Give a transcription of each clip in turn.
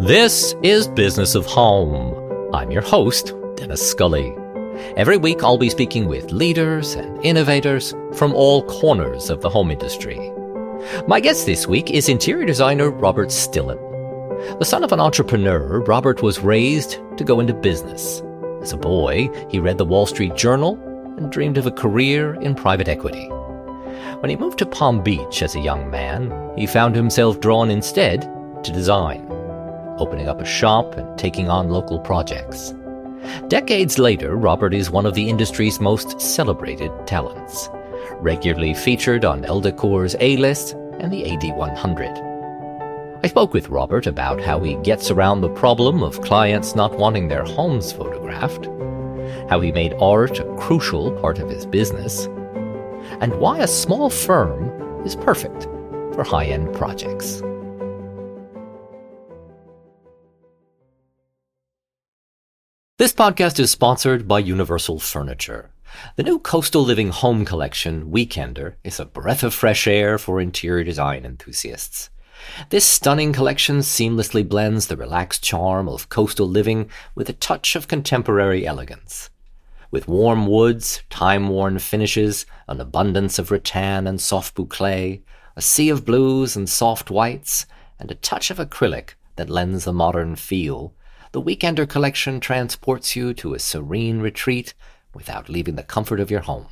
This is Business of Home. I'm your host, Dennis Scully. Every week I'll be speaking with leaders and innovators from all corners of the home industry. My guest this week is interior designer Robert Stilin. The son of an entrepreneur, Robert was raised to go into business. As a boy, he read the Wall Street Journal and dreamed of a career in private equity. When he moved to Palm Beach as a young man, he found himself drawn instead to design, opening up a shop and taking on local projects. Decades later, Robert is one of the industry's most celebrated talents, regularly featured on Elle Decor's A-list and the AD100. I spoke with Robert about how he gets around the problem of clients not wanting their homes photographed, how he made art a crucial part of his business, and why a small firm is perfect for high end projects. This podcast is sponsored by Universal Furniture. The new Coastal Living Home Collection, Weekender, is a breath of fresh air for interior design enthusiasts. This stunning collection seamlessly blends the relaxed charm of coastal living with a touch of contemporary elegance. With warm woods, time worn finishes, an abundance of rattan and soft boucle, a sea of blues and soft whites, and a touch of acrylic that lends a modern feel, the Weekender collection transports you to a serene retreat without leaving the comfort of your home.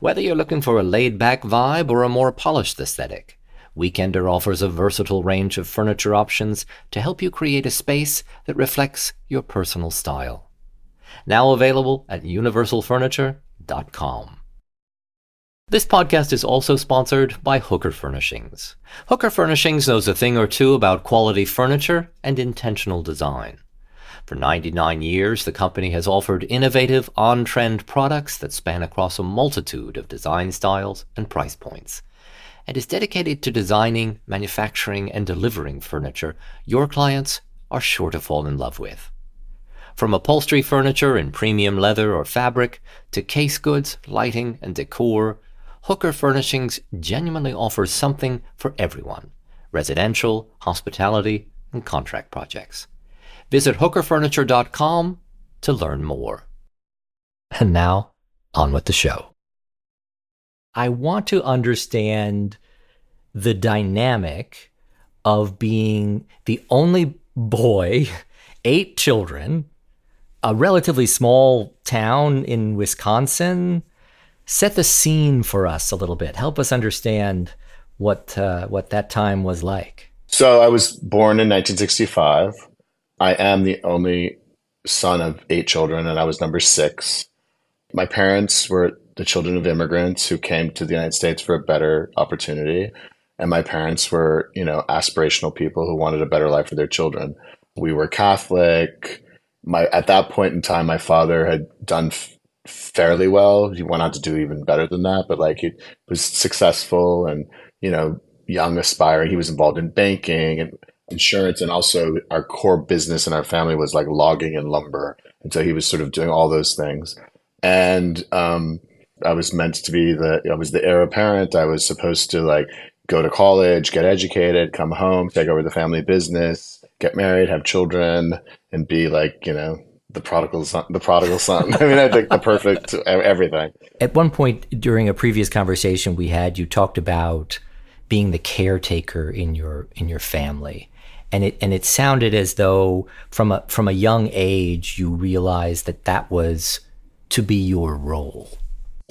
Whether you're looking for a laid back vibe or a more polished aesthetic, Weekender offers a versatile range of furniture options to help you create a space that reflects your personal style. Now available at universalfurniture.com. This podcast is also sponsored by Hooker Furnishings. Hooker Furnishings knows a thing or two about quality furniture and intentional design. For 99 years, the company has offered innovative, on trend products that span across a multitude of design styles and price points and is dedicated to designing, manufacturing, and delivering furniture your clients are sure to fall in love with. From upholstery furniture in premium leather or fabric to case goods, lighting, and decor, Hooker Furnishings genuinely offers something for everyone residential, hospitality, and contract projects. Visit hookerfurniture.com to learn more. And now, on with the show. I want to understand the dynamic of being the only boy, eight children, a relatively small town in Wisconsin. Set the scene for us a little bit. Help us understand what uh, what that time was like. So I was born in 1965. I am the only son of eight children, and I was number six. My parents were the children of immigrants who came to the United States for a better opportunity. And my parents were, you know, aspirational people who wanted a better life for their children. We were Catholic. My at that point in time, my father had done fairly well. He went on to do even better than that, but like he was successful and you know, young, aspiring. He was involved in banking and insurance, and also our core business in our family was like logging and lumber. And so he was sort of doing all those things. And um, I was meant to be the I was the heir apparent. I was supposed to like go to college, get educated, come home, take over the family business, get married, have children, and be like you know the prodigal son. The prodigal son. I mean, I think the perfect everything. At one point during a previous conversation we had, you talked about being the caretaker in your in your family. And it and it sounded as though from a from a young age you realized that that was to be your role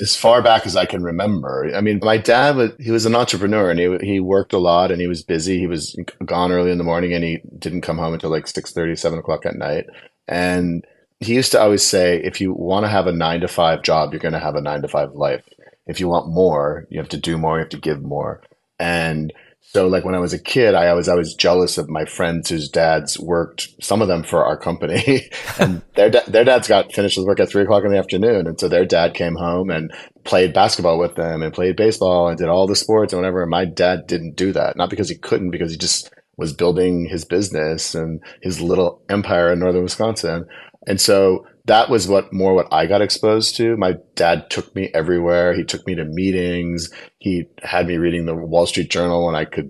as far back as I can remember. I mean, my dad was he was an entrepreneur and he he worked a lot and he was busy. He was gone early in the morning and he didn't come home until like 6 7 o'clock at night. And he used to always say, if you want to have a nine to five job, you're going to have a nine to five life. If you want more, you have to do more, you have to give more. And so like when I was a kid, I was always jealous of my friends whose dads worked, some of them for our company and their, da- their dads got finished with work at three o'clock in the afternoon. And so their dad came home and played basketball with them and played baseball and did all the sports and whatever. And my dad didn't do that, not because he couldn't, because he just was building his business and his little empire in Northern Wisconsin. And so that was what more what I got exposed to. My dad took me everywhere. He took me to meetings. He had me reading the Wall Street Journal when I could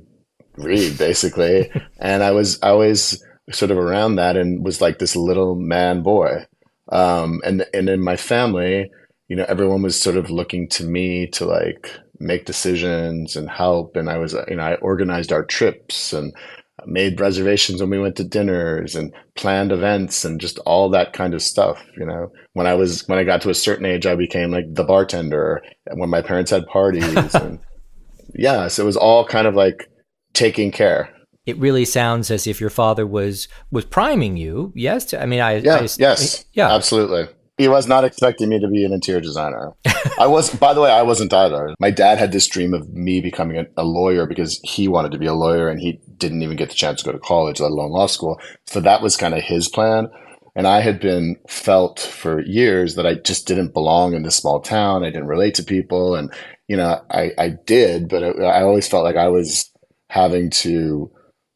read, basically. and I was always sort of around that and was like this little man boy. Um, and and in my family, you know, everyone was sort of looking to me to like make decisions and help. And I was, you know, I organized our trips and made reservations when we went to dinners and planned events and just all that kind of stuff. You know, when I was when I got to a certain age, I became like the bartender. When my parents had parties, and yeah, so it was all kind of like taking care. It really sounds as if your father was was priming you. Yes, I mean, I yeah, I, yes, yeah, absolutely. He was not expecting me to be an interior designer. I was, by the way, I wasn't either. My dad had this dream of me becoming a, a, lawyer because he wanted to be a lawyer and he didn't even get the chance to go to college, let alone law school. So that was kind of his plan. And I had been felt for years that I just didn't belong in this small town. I didn't relate to people. And, you know, I, I did, but I always felt like I was having to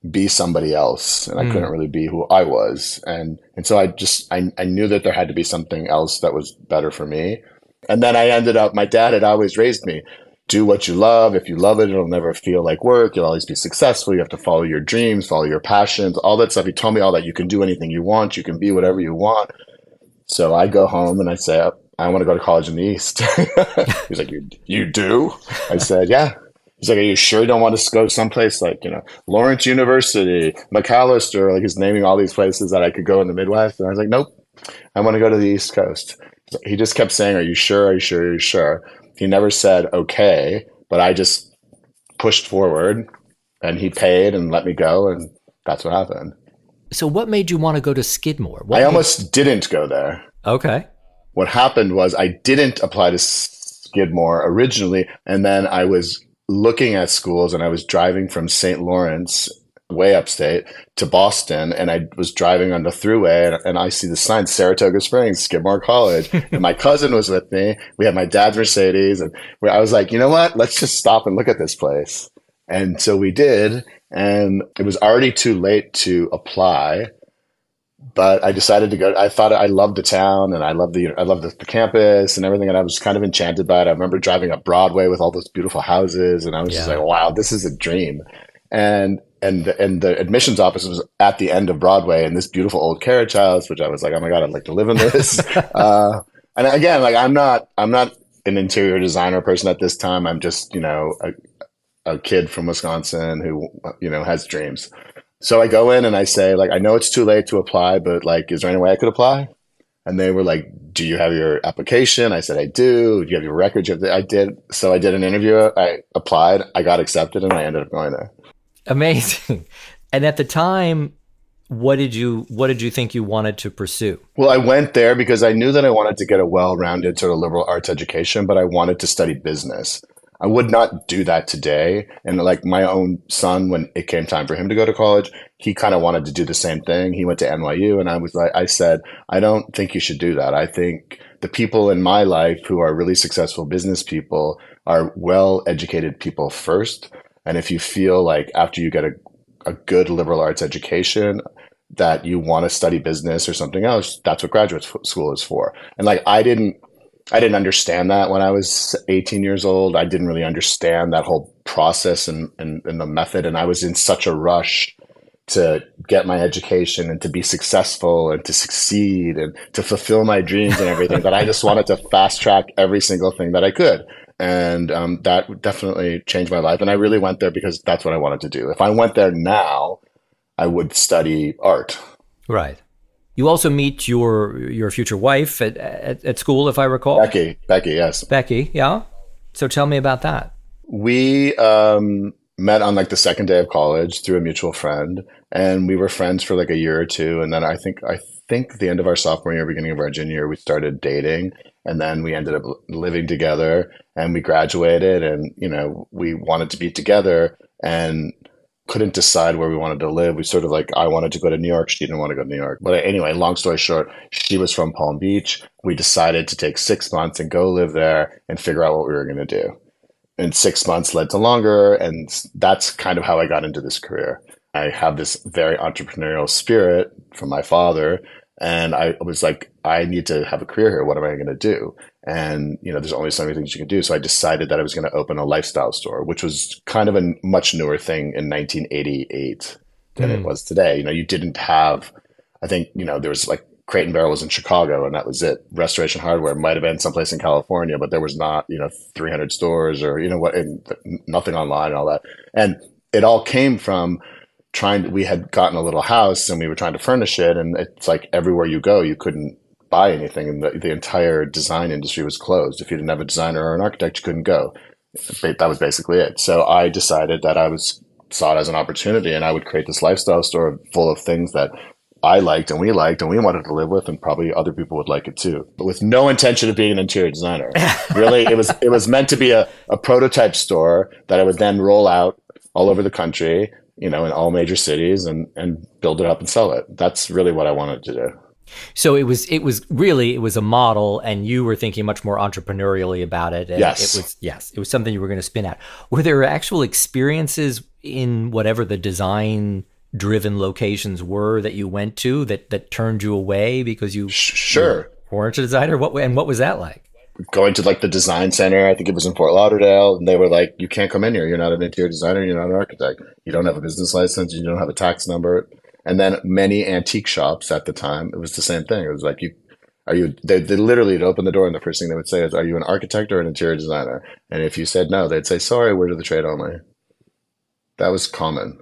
be somebody else and I mm. couldn't really be who I was. And and so I just I, I knew that there had to be something else that was better for me. And then I ended up my dad had always raised me, do what you love. If you love it, it'll never feel like work. You'll always be successful. You have to follow your dreams, follow your passions, all that stuff. He told me all that. You can do anything you want, you can be whatever you want. So I go home and I say, I want to go to college in the East. He's like, You you do? I said, Yeah. He's like, Are you sure you don't want to go someplace like, you know, Lawrence University, Macalester? Like, he's naming all these places that I could go in the Midwest. And I was like, Nope, I want to go to the East Coast. He just kept saying, Are you sure? Are you sure? Are you sure? He never said, Okay, but I just pushed forward and he paid and let me go. And that's what happened. So, what made you want to go to Skidmore? What I made- almost didn't go there. Okay. What happened was I didn't apply to Skidmore originally, and then I was looking at schools and I was driving from St. Lawrence way upstate to Boston and I was driving on the thruway and, and, I see the sign Saratoga Springs, Skidmore College. and my cousin was with me. We had my dad's Mercedes and I was like, you know what? Let's just stop and look at this place. And so we did. And it was already too late to apply but I decided to go. I thought I loved the town and I loved the I loved the, the, campus and everything, and I was kind of enchanted by it. I remember driving up Broadway with all those beautiful houses, and I was yeah. just like, "Wow, this is a dream." And and and the admissions office was at the end of Broadway in this beautiful old carriage house, which I was like, "Oh my god, I'd like to live in this." uh, and again, like I'm not I'm not an interior designer person at this time. I'm just you know a, a kid from Wisconsin who you know has dreams. So I go in and I say, like, I know it's too late to apply, but like, is there any way I could apply? And they were like, Do you have your application? I said, I do. Do you have your records? I did. So I did an interview. I applied. I got accepted, and I ended up going there. Amazing. And at the time, what did you what did you think you wanted to pursue? Well, I went there because I knew that I wanted to get a well-rounded sort of liberal arts education, but I wanted to study business. I would not do that today. And like my own son, when it came time for him to go to college, he kind of wanted to do the same thing. He went to NYU, and I was like, I said, I don't think you should do that. I think the people in my life who are really successful business people are well educated people first. And if you feel like after you get a, a good liberal arts education, that you want to study business or something else, that's what graduate school is for. And like, I didn't I didn't understand that when I was 18 years old. I didn't really understand that whole process and, and, and, the method. And I was in such a rush to get my education and to be successful and to succeed and to fulfill my dreams and everything that I just wanted to fast track every single thing that I could. And um, that definitely changed my life. And I really went there because that's what I wanted to do. If I went there now, I would study art. Right. You also meet your your future wife at, at, at school, if I recall. Becky, Becky, yes. Becky, yeah. So tell me about that. We um, met on like the second day of college through a mutual friend, and we were friends for like a year or two. And then I think I think the end of our sophomore year, beginning of our junior year, we started dating, and then we ended up living together, and we graduated, and you know we wanted to be together, and couldn't decide where we wanted to live. We sort of like, I wanted to go to New York. She didn't want to go to New York. But anyway, long story short, she was from Palm Beach. We decided to take six months and go live there and figure out what we were going to do. And six months led to longer. And that's kind of how I got into this career. I have this very entrepreneurial spirit from my father. And I was like, I need to have a career here. What am I going to do? And you know there's only so many things you can do so i decided that i was going to open a lifestyle store which was kind of a much newer thing in 1988 than Mm. it was today. You know, you didn't have, I think, you know, there was like Crate and Barrel was in Chicago and that was it. Restoration Hardware might have been someplace in California, but there was not, you know, 300 stores or, you know what, and nothing online and all that. And it all came from trying, to, we had gotten a little house and we were trying to furnish it. And it's like everywhere you go, you couldn't buy anything. And the, the entire design industry was closed. If you didn't have a designer or an architect, you couldn't go. That was basically it. So I decided that I was saw it as an opportunity and I would create this lifestyle store full of things that I liked and we liked and we wanted to live with and probably other people would like it too. But with no intention of being an interior designer. really it was it was meant to be a, a prototype store that I would then roll out all over the country, you know, in all major cities and and build it up and sell it. That's really what I wanted to do. So it was it was really it was a model, and you were thinking much more entrepreneurially about it. And Yes. it was yes, it was something you were going to spin out. Were there actual experiences in whatever the design driven locations were that you went to that that turned you away because you Sure. weren't a designer? What and what was that like? going to like the design center. I think it was in Fort Lauderdale, and they were like, "You can't come in here. You're not an interior designer. You're not an architect. You don't have a business license. You don't have a tax number." And then many antique shops at the time, it was the same thing. It was like, "You are you?" They, they literally would open the door, and the first thing they would say is, "Are you an architect or an interior designer?" And if you said no, they'd say, "Sorry, we're to the trade only." That was common.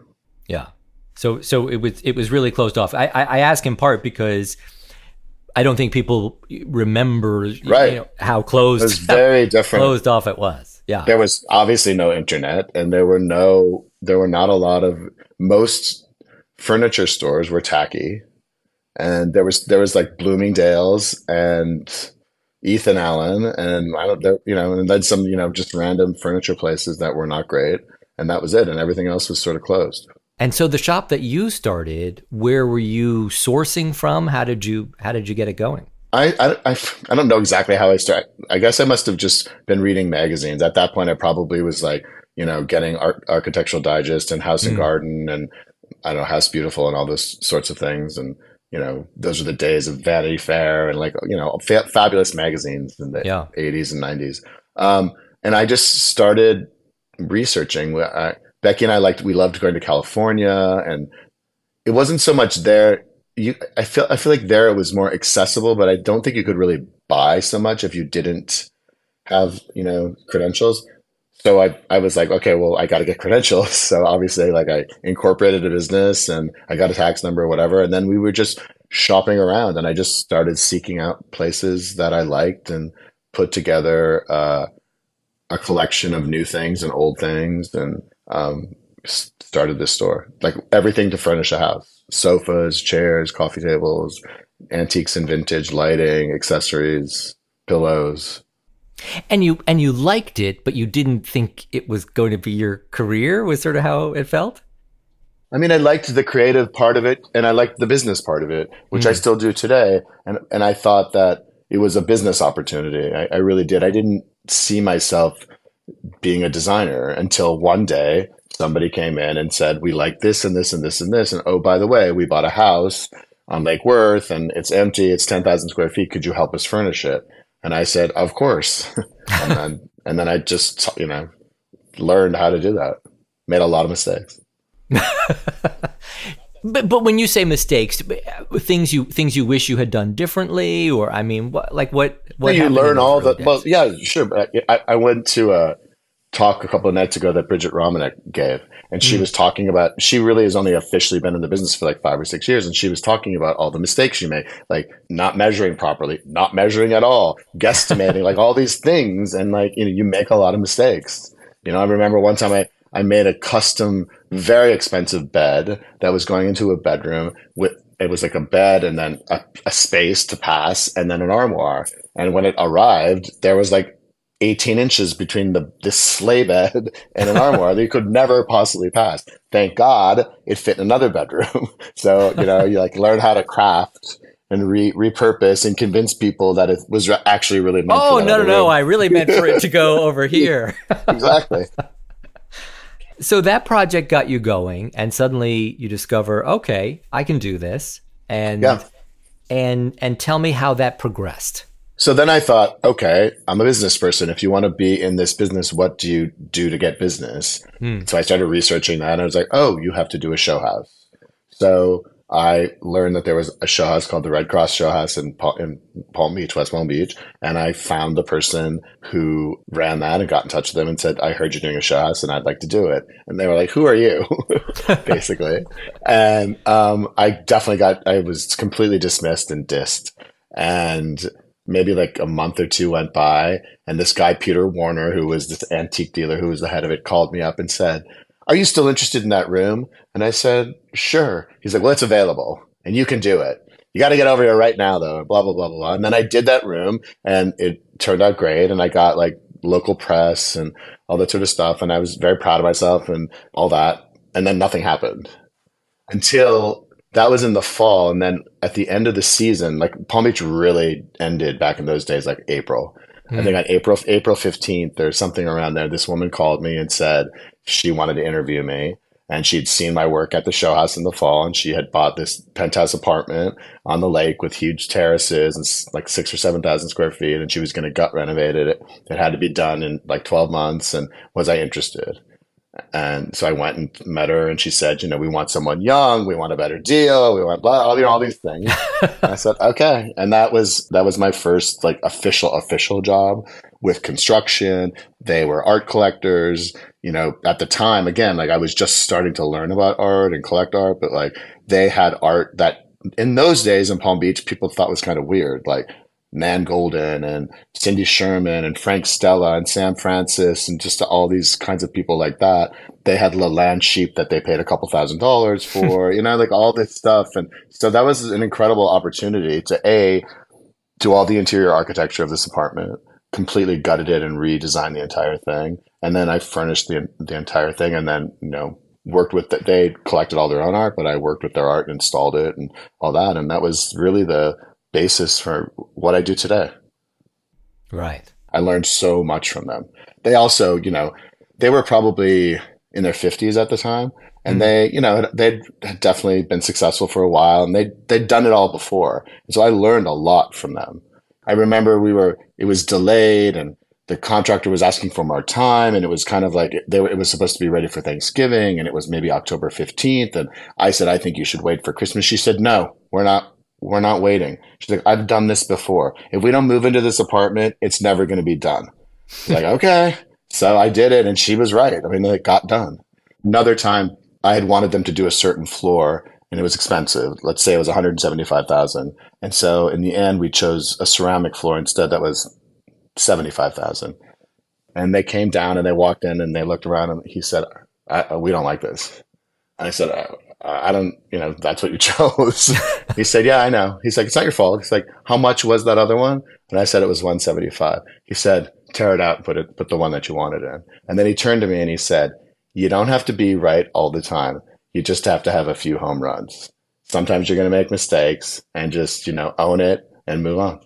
Yeah. So so it was it was really closed off. I I, I ask in part because I don't think people remember you Right. know, how It was very different. closed off it was. Yeah. there was obviously no internet and there were no there were not a lot of most furniture stores were tacky and there was there was like bloomingdale's and ethan allen and i don't you know and then some you know just random furniture places that were not great and that was it and everything else was sort of closed And so the shop that you started, where were you sourcing from? How did you how did you get it going? I, I, I, I don't know exactly how I started. I guess I must have just been reading magazines. At that point, I probably was like, you know, getting Ar- Architectural Digest and House and Mm. Garden and I don't know, House Beautiful and all those sorts of things. And, you know, those are the days of Vanity Fair and like, you know, fa- fabulous magazines in the Yeah. 80s and 90s. Um, and I just started researching. I, Becky and I liked, we loved going to California and it wasn't so much there you I feel I feel like there it was more accessible, but I don't think you could really buy so much if you didn't have, you know, credentials. So I I was like, okay, well, I got to get credentials. So obviously like I incorporated a business and I got a tax number or whatever, and then we were just shopping around and I just started seeking out places that I liked and put together uh, a collection of new things and old things and um, started this store. Like everything to furnish a house sofas, chairs, coffee tables, antiques and vintage, lighting, accessories, pillows. And you and you liked it, but you didn't think it was going to be your career. Was sort of how it felt. I mean, I liked the creative part of it and I liked the business part of it, which I Mm. still do today. And, and I thought that it was a business opportunity. I, I really did. I didn't see myself being a designer until one day somebody came in and said, We like this and this and this and this. And oh, by the way, we bought a house on Lake Worth and it's empty. It's 10,000 square feet. Could you help us furnish it? And I said, Of course. and, then, and then I just, you know, learned how to do that. Made a lot of mistakes. But but when you say mistakes, things you things you wish you had done differently, or I mean, what like what what Well, you learn all early the well yeah sure but I, I went to a talk a couple of nights ago that Brigette Romanek gave and she Mm. was talking about she really has only officially been in the business for like five or six years and she was talking about all the mistakes she made like not measuring properly not measuring at all guesstimating like all these things and like you know you make a lot of mistakes you know i remember one time i i made a custom very expensive bed that was going into a bedroom with it was like a bed and then a, a space to pass and then an armoire and when it arrived there was like 18 inches between the this sleigh bed and an armoire that you could never possibly pass thank god it fit in another bedroom so you know you like learn how to craft and re- repurpose and convince people that it was re- actually really meant Oh no no other no! I really meant for it to go over here. exactly so that project got you going, and suddenly you discover, okay, I can do this, and Yeah. and and tell me how that progressed. So then I thought, okay, I'm a business person. If you want to be in this business, what do you do to get business? Hmm. So I started researching that and I was like, oh, you have to do a show house. So I learned that there was a show house called the Red Cross Show House in, in Palm Beach, West Palm Beach. And I found the person who ran that and got in touch with them and said, I heard you're doing a show house and I'd like to do it. And they were like, Who are you? Basically. and um, I definitely got, I was completely dismissed and dissed. And maybe like a month or two went by. And this guy, Peter Warner, who was this antique dealer who was the head of it, called me up and said, Are you still interested in that room? And I said, Sure. He's like, Well, it's available and you can do it. You got to get over here right now, though. Blah, blah, blah, blah. And then I did that room and it turned out great. And I got like local press and all that sort of stuff. And I was very proud of myself and all that. And then nothing happened until that was in the fall. And then at the end of the season, like Palm Beach really ended back in those days, like April. Mm. I think on April April 15th or something around there, this woman called me and said she wanted to interview me and she'd seen my work at the show house in the fall and she had bought this penthouse apartment on the lake with huge terraces and like six or seven thousand square feet and she was going to gut renovate it it had to be done in like 12 months and was i interested and so i went and met her and she said you know we want someone young we want a better deal we want blah, you know, all these things. I said okay. And that was that was my first like official official job with construction. They were art collectors. You know, at the time, again, like I was just starting to learn about art and collect art, but like they had art that in those days in Palm Beach, people thought was kind of weird, like Nan Goldin and Cindy Sherman and Frank Stella and Sam Francis and just all these kinds of people like that. They had Lalanne sheep that they paid a couple thousand dollars for, you know, like all this stuff. And so that was an incredible opportunity to A, do all the interior architecture of this apartment, completely gutted it and redesigned the entire thing and then I furnished the the entire thing, and then you know worked with that. They collected all their own art, but I worked with their art and installed it and all that, and that was really the basis for what I do today. Right. I learned so much from them. They also, you know, they were probably in their fifties at the time, and mm-hmm. they, you know, they'd definitely been successful for a while, and they they'd done it all before, and so I learned a lot from them. I remember we were it was delayed and the contractor was asking for more time and it was kind of like they, it was supposed to be ready for Thanksgiving and it was maybe October 15th and I said I think you should wait for Christmas. She said no, we're not we're not waiting. She's like I've done this before. If we don't move into this apartment, it's never going to be done. like okay. So I did it and she was right. I mean it got done. Another time I had wanted them to do a certain floor and it was expensive. Let's say it was 175,000. And so in the end we chose a ceramic floor instead that was 75,000. And they came down and they walked in and they looked around and he said, We don't like this. And I said, I, I don't, you know, that's what you chose. he said, Yeah, I know. He's like, It's not your fault. He's like, How much was that other one? And I said, It was 175. He said, Tear it out and put it, put the one that you wanted in. And then he turned to me and he said, You don't have to be right all the time. You just have to have a few home runs. Sometimes you're going to make mistakes and just, you know, own it and move on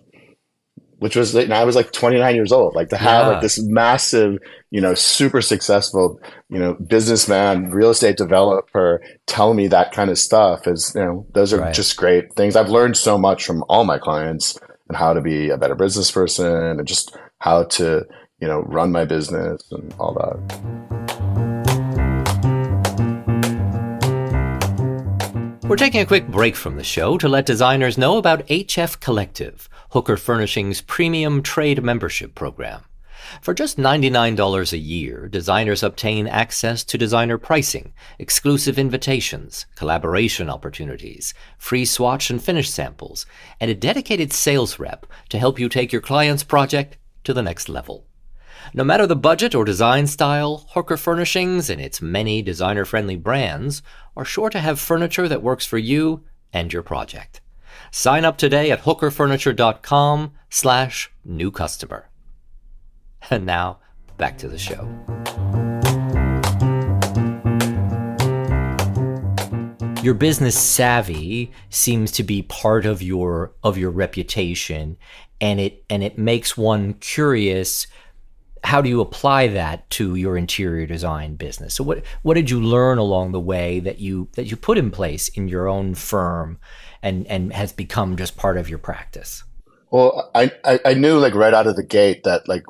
which was and I was like 29 years old. Like to have yeah. like this massive, you know, super successful, you know, businessman, real estate developer tell me that kind of stuff is, you know, those are right. just great things. I've learned so much from all my clients and how to be a better business person and just how to, you know, run my business and all that. We're taking a quick break from the show to let designers know about HF Collective, Hooker Furnishing's premium trade membership program. For just $99 a year, designers obtain access to designer pricing, exclusive invitations, collaboration opportunities, free swatch and finish samples, and a dedicated sales rep to help you take your client's project to the next level. No matter the budget or design style, Hooker Furnishings and its many designer friendly brands are sure to have furniture that works for you and your project. Sign up today at hookerfurniture.com slash new customer. And now, back to the show. Your business savvy seems to be part of your of your reputation and it and it makes one curious how do you apply that to your interior design business? So what what did you learn along the way that you that you put in place in your own firm and and has become just part of your practice? Well, I, I, I knew like right out of the gate that like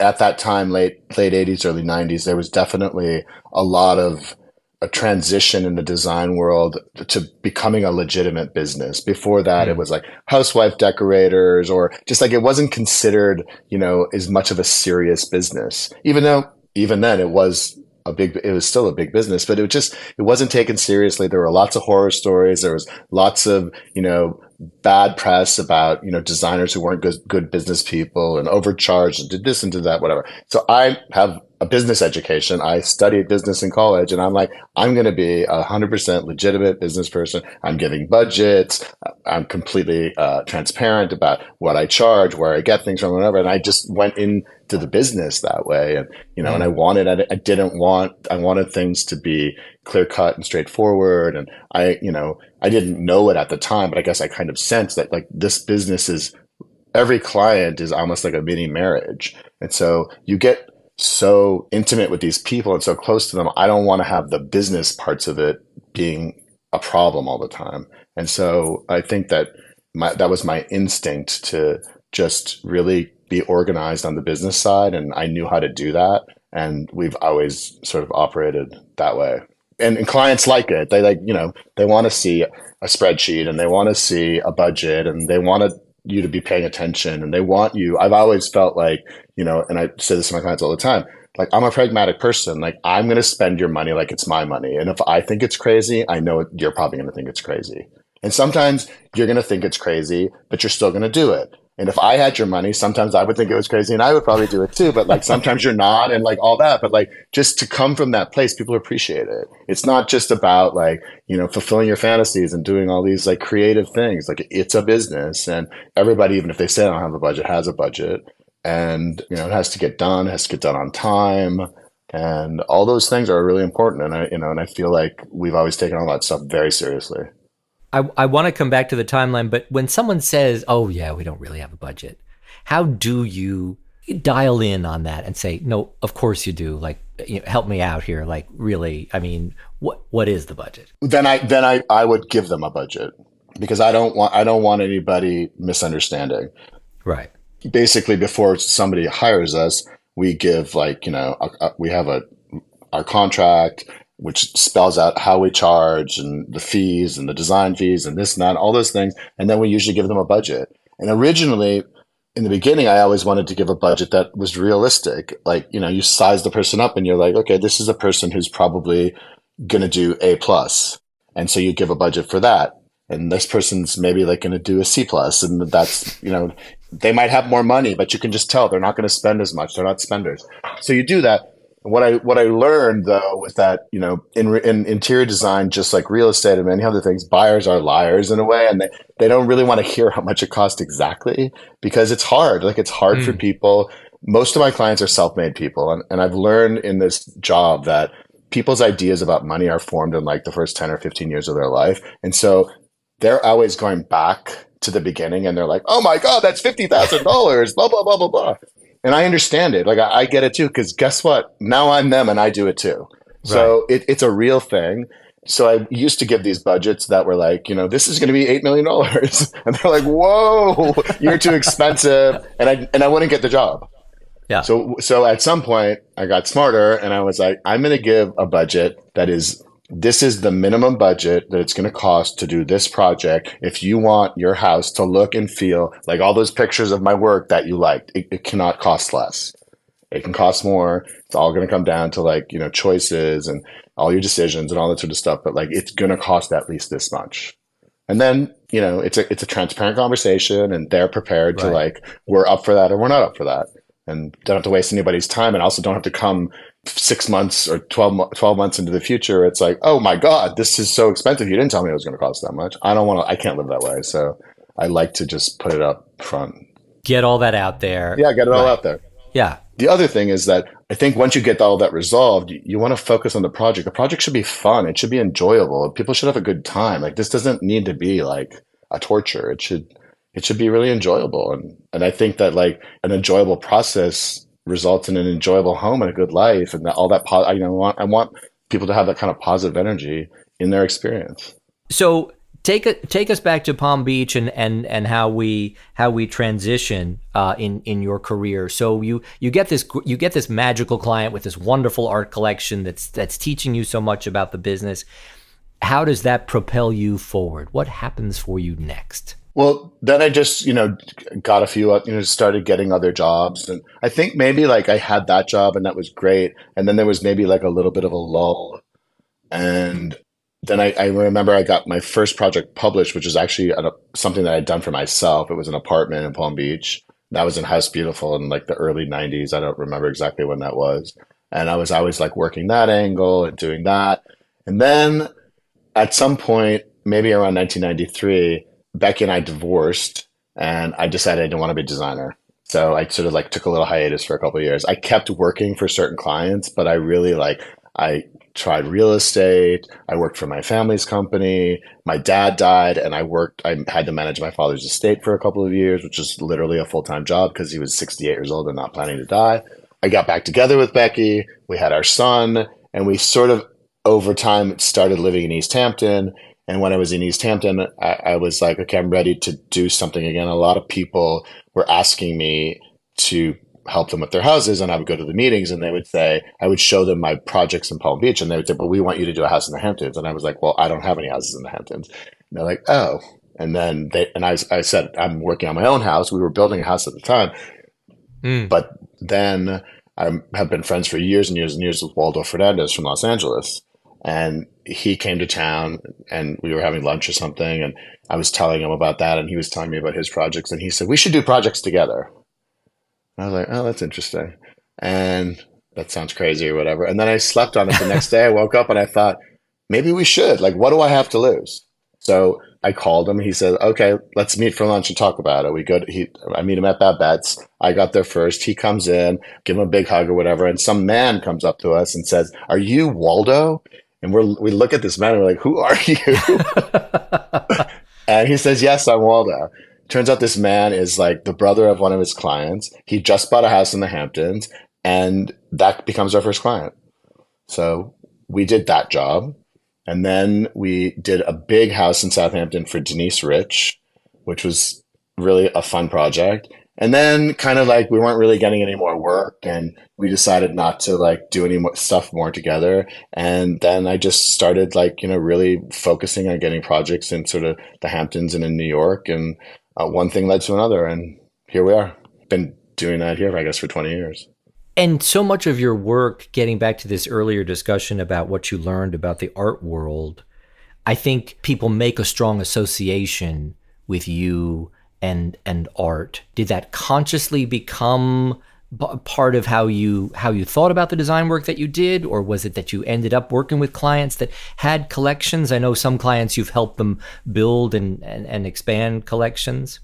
at that time, late late eighties, early nineties, there was definitely a lot of a transition in the design world to becoming a legitimate business. Before that, mm. it was like housewife decorators or just like it wasn't considered, you know, as much of a serious business, even though even then it was a big it was still a big business but it was just it wasn't taken seriously. There were lots of horror stories. There was lots of you know bad press about you know designers who weren't good, good business people and overcharged and did this and did that whatever. So i have a business education. I studied business in college and i'm like i'm going to be a 100% legitimate business person. I'm giving budgets. I'm completely uh, transparent about what i charge where i get things from whatever. And i just went into the business that way and you know mm-hmm. and i wanted I, I didn't want i wanted things to be clear cut and straightforward and i you know I didn't know it at the time, but I guess I kind of sensed that like this business is every client is almost like a mini marriage. And so you get so intimate with these people and so close to them. I don't want to have the business parts of it being a problem all the time. And so I think that my, that was my instinct to just really be organized on the business side. And I knew how to do that. And we've always sort of operated that way and, and clients like it. They like, you know, they want to see a spreadsheet and they want to see a budget and they want you to be paying attention and they want you. I've always felt like, you know, and I say this to my clients all the time, like I'm a pragmatic person. Like I'm going to spend your money like it's my money. And if I think it's crazy, I know you're probably going to think it's crazy. And sometimes you're going to think it's crazy, but you're still going to do it. And if I had your money, sometimes I would think it was crazy and I would probably do it too. But like sometimes you're not and like all that. But like just to come from that place, people appreciate it. It's not just about like, you know, fulfilling your fantasies and doing all these like creative things. Like it's a business and everybody, even if they say I don't have a budget, has a budget. And, you know, it has to get done, it has to get done on time. And all those things are really important. And I, you know, and I feel like we've always taken all that stuff very seriously. I, I want to come back to the timeline, but when someone says, oh, yeah, we don't really have a budget, how do you dial in on that and say, no, of course you do. Like, you know, help me out here. Like, really, I mean, what what is the budget? Then I then I, I would give them a budget because I don't want I don't want anybody misunderstanding. Right. Basically, before somebody hires us, we give like you know a, a, we have a our contract which spells out how we charge and the fees and the design fees and this and that, all those things. And then we usually give them a budget. And originally, in the beginning, I always wanted to give a budget that was realistic. Like, you know, you size the person up and you're like, okay, this is a person who's probably going to do A plus. And so you give a budget for that. And this person's maybe like going to do a C. And that's, you know, they might have more money, but you can just tell they're not going to spend as much. They're not spenders. So you do that what I what I learned though was that you know in in interior design, just like real estate and many other things, buyers are liars in a way, and they, they don't really want to hear how much it costs exactly because it's hard. Like it's hard mm. for hmm. people. Most of my clients are self made people, and, and I've learned in this job that people's ideas about money are formed in like the first ten or fifteen years of their life, and so they're always going back to the beginning, and they're like, "Oh my god, that's fifty thousand dollars!" Blah blah blah blah blah and I understand it. Like I, I get it too, because guess what? Now I'm them, and I do it too. So it, it's a real thing. So I used to give these budgets that were like, you know, this is going to be eight million dollars, and they're like, "Whoa, you're too expensive," and I and I wouldn't get the job. Yeah. So so at some point I got smarter, and I was like, I'm going to give a budget that is this is the minimum budget that it's going to cost to do this project. If you want your house to look and feel like all those pictures of my work that you liked, it, it cannot cost less. It can cost more. It's all going to come down to like, you know, choices and all your decisions and all that sort of stuff. But like, it's going to cost at least this much. And then, you know, it's a, it's a transparent conversation and they're prepared right. to like, we're up for that or we're not up for that and don't have to waste anybody's time and also don't have to come six months or 12, 12 months into the future, it's like, oh my God, this is so expensive. You didn't tell me it was going to cost that much. I don't want to, I can't live that way. So I like to just put it up front. Get all that out there. Yeah, get it right. all out there. Yeah. The other thing is that I think once you get all that resolved, you, you want to focus on the project. The project should be fun. It should be enjoyable. People should have a good time. Like this doesn't need to be like a torture. It should, it should be really enjoyable. And, and I think that like an enjoyable process results in an enjoyable home and a good life and all that. Po- you know, I want, I want people to have that kind of positive energy in their experience. So take a, take us back to Palm Beach and and and how we how we transition uh, in in your career. So you you get this you get this magical client with this wonderful art collection that's that's teaching you so much about the business. How does that propel you forward? What happens for you next? Well, then I just, you know, got a few, uh, you know, started getting other jobs. And I think maybe like I had that job and that was great. And then there was maybe like a little bit of a lull. And then I, I remember I got my first project published, which was actually a, something that I'd done for myself. It was an apartment in Palm Beach. That was in House Beautiful in like the early 90s. I don't remember exactly when that was. And I was always like working that angle and doing that. And then at some point, maybe around 1993, Becky and I divorced, and I decided I didn't want to be a designer. So I sort of like took a little hiatus for a couple of years. I kept working for certain clients, but I really like I tried real estate. I worked for my family's company. My dad died, and I worked. I had to manage my father's estate for a couple of years, which is literally a full time job because he was 68 years old and not planning to die. I got back together with Becky. We had our son, and we sort of over time started living in East Hampton. And when I was in East Hampton, I, I, was like, okay, I'm ready to do something again. A lot of people were asking me to help them with their houses, and I would go to the meetings, and they would say, I would show them my projects in Palm Beach, and they would say, but we want you to do a house in the Hamptons. And I was like, well, I don't have any houses in the Hamptons. And they're like, oh. And then they, and I, I said, I'm working on my own house. We were building a house at the time. Mm. But then I have been friends for years and years and years with Waldo Fernandez from Los Angeles and he came to town and we were having lunch or something and i was telling him about that and he was telling me about his projects and he said we should do projects together and i was like oh that's interesting and that sounds crazy or whatever and then i slept on it the next day i woke up and i thought maybe we should like what do i have to lose so I called him. He said, "Okay, let's meet for lunch and talk about it." We go. To, he, I meet him at Babette's. I got there first. He comes in, give him a big hug or whatever, and some man comes up to us and says, "Are you Waldo?" And we're, we look at this man and we're like, who are you? and he says, yes, I'm Waldo. Turns out this man is like the brother of one of his clients. He just bought a house in the Hamptons and that becomes our first client. So we did that job. And then we did a big house in Southampton for Denise Rich, which was really a fun project. And then kind of like we weren't really getting any more work and we decided not to like do any more stuff more together. And then I just started like, you know, really focusing on getting projects in sort of the Hamptons and in New York. And uh, one thing led to another. And here we are. Been doing that here, I guess, for 20 years. And so much of your work, getting back to this earlier discussion about what you learned about the art world, I think people make a strong association with you and and art? Did that consciously become part of how you how you thought about the design work that you did? Or was it that you ended up working with clients that had collections? I know some clients you've helped them build and and, and expand collections.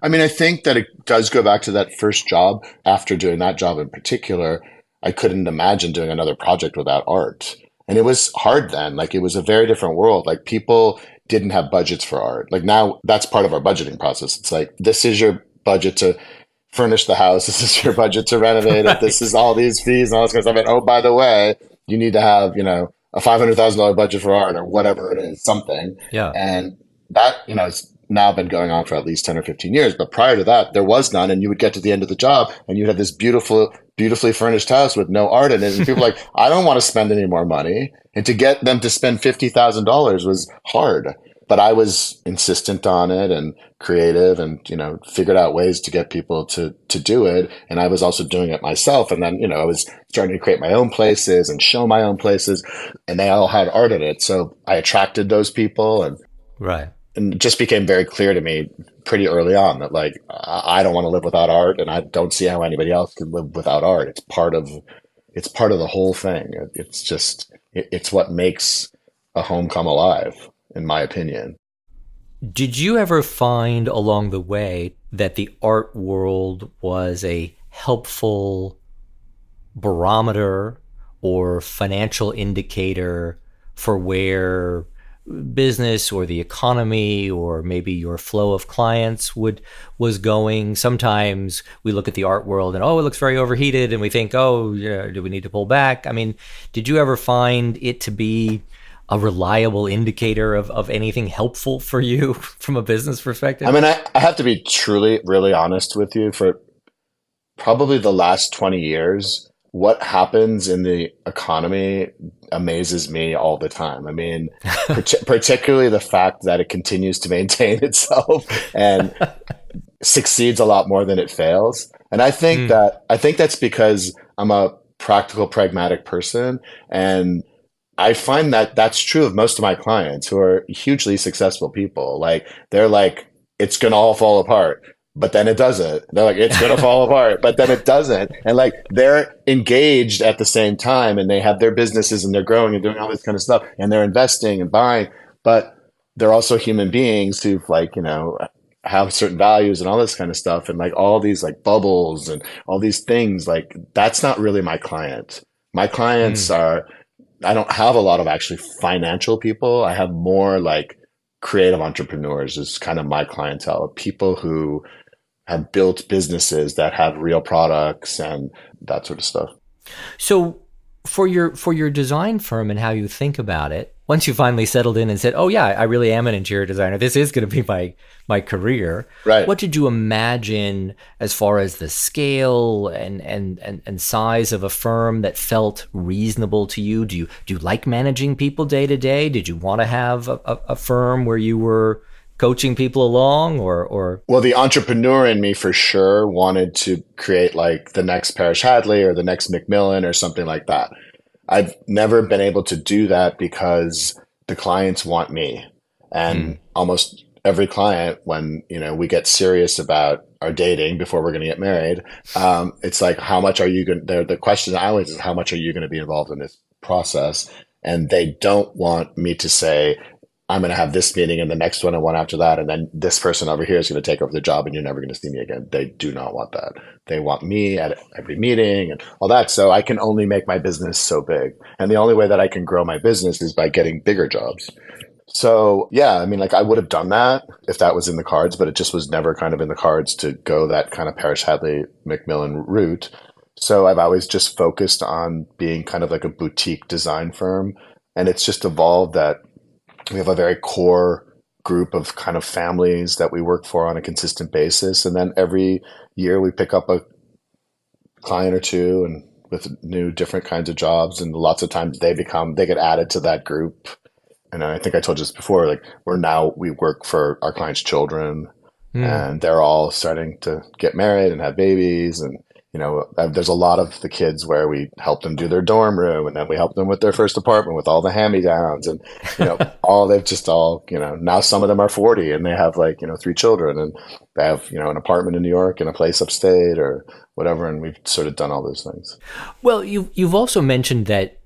I mean i think that it does go back to that first job. After doing that job in particular i couldn't imagine doing another project without art. And it was hard then. Like it was a very different world. Like people didn't have budgets for art. Like now that's part of our budgeting process. It's like, this is your budget to furnish the house. This is your budget to renovate it. This is all these fees and all this kind of stuff. And oh, by the way, you need to have, you know, a $500,000 budget for art or whatever it is, something. Yeah. And that, you know, it's now been going on for at least 10 or 15 years. But prior to that, there was none. And you would get to the end of the job and you'd have this beautiful, beautifully furnished house with no art in it. And people like, I don't want to spend any more money. And to get them to spend $50,000 was hard. But I was insistent on it and creative and, you know, figured out ways to get people to, to do it. And I was also doing it myself. And then, you know, I was starting to create my own places and show my own places and they all had art in it. So I attracted those people and, right. And it just became very clear to me pretty early on that like, I don't want to live without art and I don't see how anybody else can live without art. It's part of, it's part of the whole thing. It's just, it's what makes a home come alive, in my opinion. Did you ever find along the way that the art world was a helpful barometer or financial indicator for where business or the economy or maybe your flow of clients would was going sometimes we look at the art world and oh it looks very overheated and we think oh yeah, do we need to pull back i mean did you ever find it to be a reliable indicator of, of anything helpful for you from a business perspective? I mean, I, I have to be truly, really honest with you. For probably the last 20 years, what happens in the economy amazes me all the time. I mean, particularly the fact that it continues to maintain itself and succeeds a lot more than it fails. And I think mm. that I think that's because I'm a practical, pragmatic person, and I find that that's true of most of my clients who are hugely successful people. Like they're like, it's gonna all fall apart but then it doesn't. They're like, it's gonna fall apart, but then it doesn't. And like they're engaged at the same time and they have their businesses and they're growing and doing all this kind of stuff and they're investing and buying, but they're also human beings who've like, you know, have certain values and all this kind of stuff and like all these like bubbles and all these things, like that's not really my client. My clients mm. are I don't have a lot of actually financial people. I have more like creative entrepreneurs is kind of my clientele, people who have built businesses that have real products and that sort of stuff. So for your for your design firm and how you think about it, once you finally settled in and said, "Oh yeah, I really am an interior designer. This is going to be my my career." Right. What did you imagine as far as the scale and and and, and size of a firm that felt reasonable to you? Do you do you like managing people day to day? Did you want to have a, a, a firm where you were coaching people along or or well the entrepreneur in me for sure wanted to create like the next Parish Hadley or the next McMillen or something like that. I've never been able to do that because the clients want me. And mm. almost every client when, you know, we get serious about our dating before we're going to get married, um, it's like how much are you going to the question I always is how much are you going to be involved in this process? And they don't want me to say, I'm going to have this meeting and the next one and one after that. And then this person over here is going to take over the job and you're never going to see me again. They do not want that. They want me at every meeting and all that. So I can only make my business so big. And the only way that I can grow my business is by getting bigger jobs. So yeah, I mean, like I would have done that if that was in the cards, but it just was never kind of in the cards to go that kind of Parish Hadley McMillen route. So I've always just focused on being kind of like a boutique design firm. And it's just evolved that we have a very core group of kind of families that we work for on a consistent basis. And then every year we pick up a client or two and with new different kinds of jobs and lots of times they become they get added to that group. And i think i told you this before like we're now we work for our clients children. Mm. and they're all starting to get married and have babies and you know, uh, there's a lot of the kids where we help them do their dorm room and then we help them with their first apartment with all the hand me downs and, you know, all they've just all, you know, now some of them are 40 and they have like, you know, three children and they have, you know, an apartment in New York and a place upstate or whatever. And we've sort of done all those things. Well, you, you've also mentioned that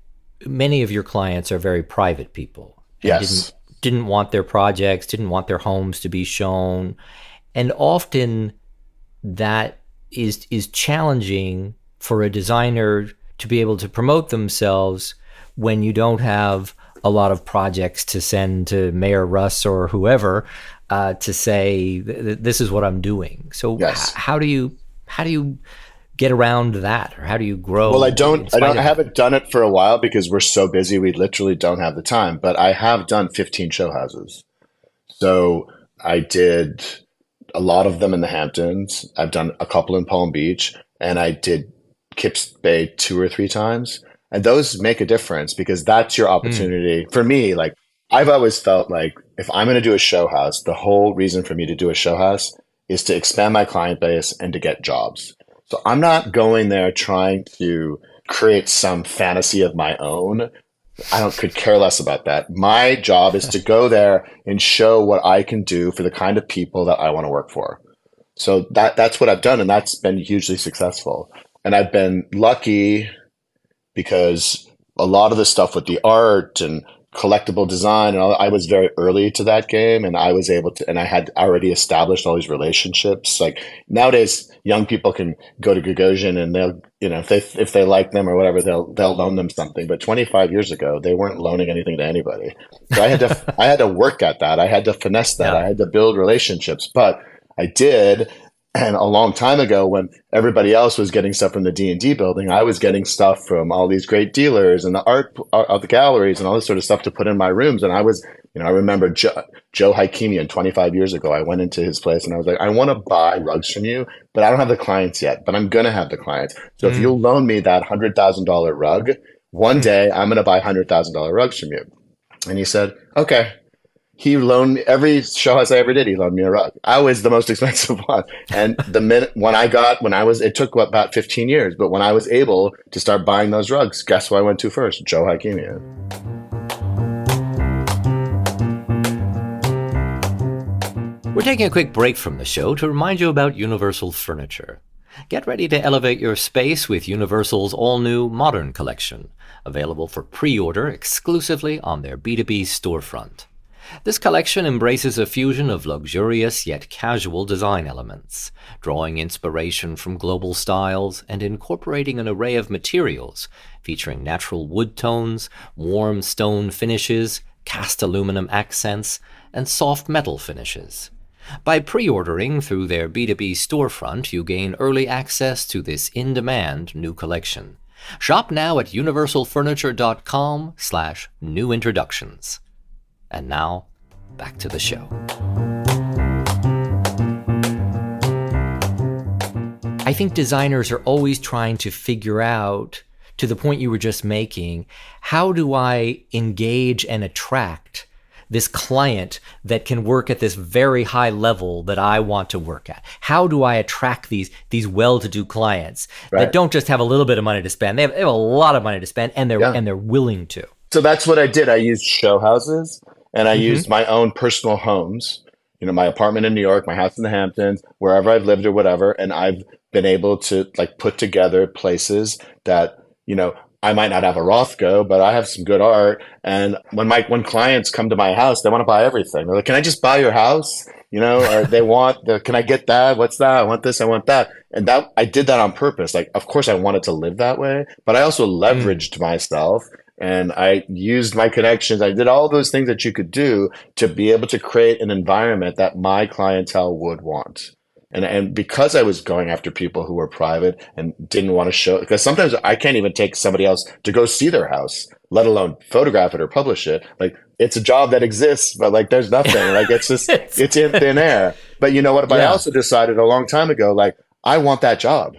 many of your clients are very private people. Yes. Didn't, didn't want their projects, didn't want their homes to be shown. And often that is is challenging for a designer to be able to promote themselves when you don't have a lot of projects to send to Mayer Rus or whoever uh, to say this is what I'm doing. So yes. h- how do you how do you get around that or how do you grow? Well, I don't I don't I haven't done it for a while because we're so busy we literally don't have the time, but I have done 15 show houses. So I did a lot of them in the Hamptons. I've done a couple in Palm Beach, and I did Kips Bay two or three times. And those make a difference because that's your hmm. opportunity. Mm. For me, like I've always felt like if I'm going to do a show house, the whole reason for me to do a show house is to expand my client base and to get jobs. So I'm not going there trying to create some fantasy of my own. I don't could care less about that. My job is to go there and show what I can do for the kind of people that I want to work for. So that that's what I've done and that's been hugely successful. And I've been lucky because a lot of the stuff with the art and collectible design and all, I was very early to that game and I was able to and I had already established all these relationships. Like nowadays young people can go to Gagosian and they'll you know if they if they like them or whatever they'll they'll loan them something. But 25 years ago they weren't loaning anything to anybody. So I had to I had to work at that. I had to finesse that. Yeah. I had to build relationships. But I did And a long time ago, when everybody else was getting stuff from the D and D building, I was getting stuff from all these great dealers and the art of the galleries and all this sort of stuff to put in my rooms. And I was, you know, I remember Joe, Joe Hakimian 25 years ago. I went into his place and I was like, I want to buy rugs from you, but I don't have the clients yet. But I'm gonna have the clients. So mm. if you'll loan me that hundred thousand dollar rug, one day I'm gonna buy hundred thousand dollar rugs from you. And he said, okay he loaned me every show I ever did. He loaned me a rug. I was the most expensive one. And the minute when I got, when I was, it took about 15 years, but when I was able to start buying those rugs, guess who I went to first? Joe Hakimian. We're taking a quick break from the show to remind you about Universal Furniture. Get ready to elevate your space with Universal's all new Modern Collection, available for pre order exclusively on their B2B storefront. This collection embraces a fusion of luxurious yet casual design elements, drawing inspiration from global styles and incorporating an array of materials featuring natural wood tones, warm stone finishes, cast aluminum accents, and soft metal finishes. By pre-ordering through their B2B storefront, you gain early access to this in-demand new collection. Shop now at universalfurniture.com slash new introductions. And now, back to the show. I think designers are always trying to figure out, to the point you were just making, how do I engage and attract this client that can work at this very high level that I want to work at? How do I attract these these well-to-do clients right. that don't just have a little bit of money to spend? They have, they have a lot of money to spend, and they're yeah. and they're willing to. So that's what I did. I used show houses and I mm-hmm. used my own personal homes, you know, my apartment in New York, my house in the Hamptons, wherever I've lived or whatever, and I've been able to like put together places that, you know, I might not have a Rothko, but I have some good art. And when my when clients come to my house, they want to buy everything. They're like, "Can I just buy your house?" You know, or they want, the, "Can I get that? What's that? I want this. I want that." And that I did that on purpose. Like, of course, I wanted to live that way, but I also mm. leveraged mm. myself and I used my connections. I did all those things that you could do to be able to create an environment that my clientele would want. And, and because I was going after people who were private and didn't want to show, because sometimes I can't even take somebody else to go see their house, let alone photograph it or publish it. Like it's a job that exists, but like there's nothing. like it's just, it's in thin air. But you know what? But yeah. I also decided a long time ago, like I want that job.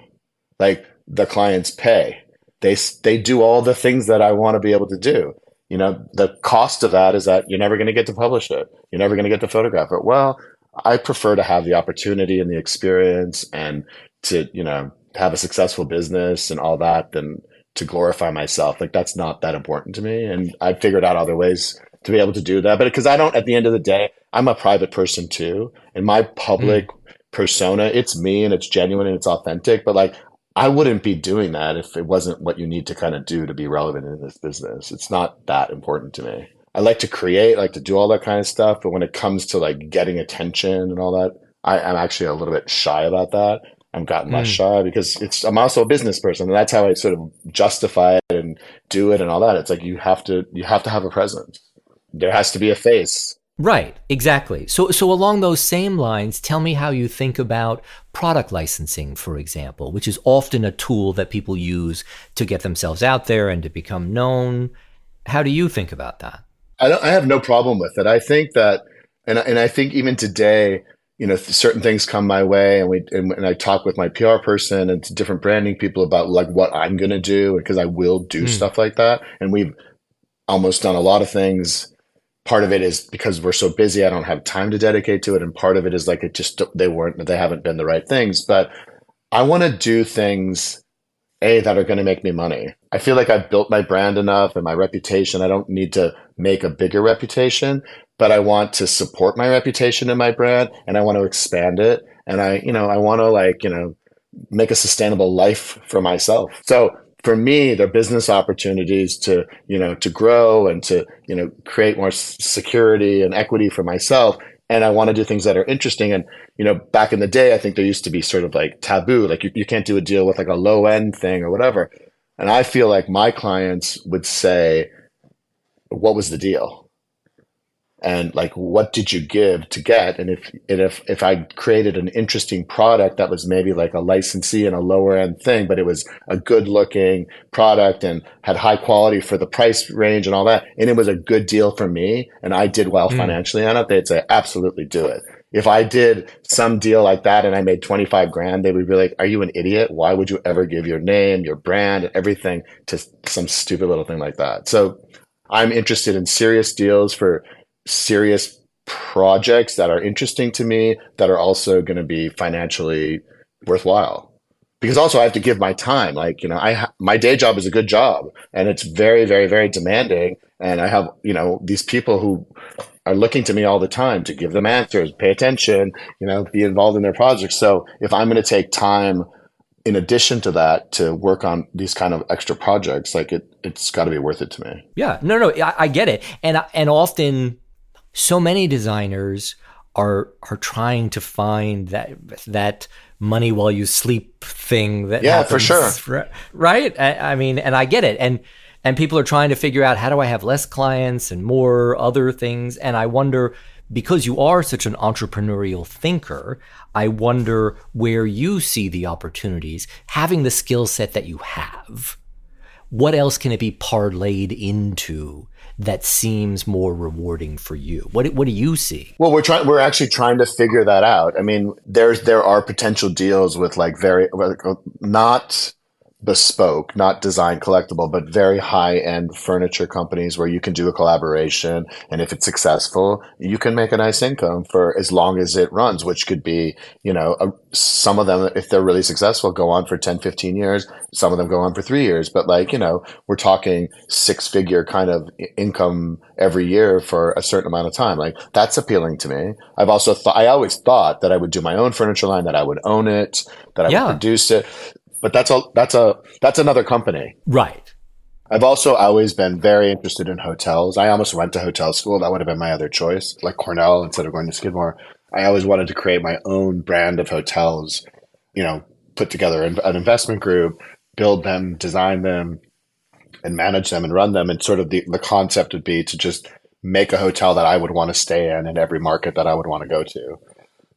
Like the clients pay they they do all the things that I want to be able to do. You know, the cost of that is that you're never going to get to publish it. You're never going to get to photograph it. Well, I prefer to have the opportunity and the experience and to, you know, have a successful business and all that than to glorify myself. Like that's not that important to me. And I figured out other ways to be able to do that. But because I don't, at the end of the day, I'm a private person too. And my public mm. persona, it's me and it's genuine and it's authentic. But like I wouldn't be doing that if it wasn't what you need to kind of do to be relevant in this business. It's not that important to me. I like to create, I like to do all that kind of stuff, but when it comes to like getting attention and all that, I, am actually a little bit shy about that. I'm gotten less mm. shy because it's I'm also a business person, and that's how I sort of justify it and do it and all that. It's like you have to you have to have a presence. There has to be a face. Right, exactly. So, so along those same lines, tell me how you think about product licensing, for example, which is often a tool that people use to get themselves out there and to become known. How do you think about that? I, I have no problem with it. I think that, and and I think even today, you know, certain things come my way, and we and, and I talk with my PR person and different branding people about like what I'm going to do because I will do mm. stuff like that, and we've almost done a lot of things part of it is because we're so busy i don't have time to dedicate to it. And part of it is like it just they weren't they haven't been the right things. But i want to do things a that are going to make me money. I feel like i've built my brand enough and my reputation. I don't need to make a bigger reputation but i want to support my reputation and my brand and i want to expand it. And i you know i want to like you know make a sustainable life for myself. So for me, they're business opportunities to, you know, to grow and to, you know, create more security and equity for myself. And I want to do things that are interesting. And, you know, back in the day, I think there used to be sort of like taboo, like you, you can't do a deal with like a low end thing or whatever. And I feel like my clients would say, what was the deal? And like what did you give to get? And if and if if i created an interesting product that was maybe like a licensee and a lower end thing but it was a good looking product and had high quality for the price range and all that and it was a good deal for me and i did well mm. financially on it they'd say absolutely do it. If i did some deal like that and i made 25 grand they would be like are you an idiot? Why would you ever give your name your brand and everything to some stupid little thing like that? So i'm interested in serious deals for serious projects that are interesting to me that are also going to be financially worthwhile because also I have to give my time. Like, you know, I, ha- my day job is a good job and it's very, very, very demanding. And I have, you know, these people who are looking to me all the time to give them answers, pay attention, you know, be involved in their projects. So if I'm going to take time in addition to that to work on these kind of extra projects, like it, it's got to be worth it to me. Yeah, no, no, I, I get it. And, and often so many designers are are trying to find that that money while you sleep thing that yeah happens, for sure right? I, I, mean and i get it. And and people are trying to figure out how do i have less clients and more other things? And i wonder because you are such an entrepreneurial thinker i wonder where you see the opportunities having the skill set that you have. What else can it be parlayed into that seems more rewarding for you? What what do you see? Well, we're trying. We're actually trying to figure that out. I mean, there's there are potential deals with like very not bespoke, not design collectible, but very high end furniture companies where you can do a collaboration. And if it's successful, you can make a nice income for as long as it runs, which could be, you know, a, some of them, if they're really successful, go on for 10, 15 years. Some of them go on for three years. But like, you know, we're talking six figure kind of income every year for a certain amount of time. Like that's appealing to me. I've also thought, I always thought that I would do my own furniture line, that I would own it, that I yeah. would produce it but that's a that's a that's another company. Right. I've also always been very interested in hotels. I almost went to hotel school. That would have been my other choice, like Cornell instead of going to Skidmore. I always wanted to create my own brand of hotels, you know, put together an investment group, build them, design them, and manage them and run them. And sort of the, the concept would be to just make a hotel that I would want to stay in in every market that I would want to go to.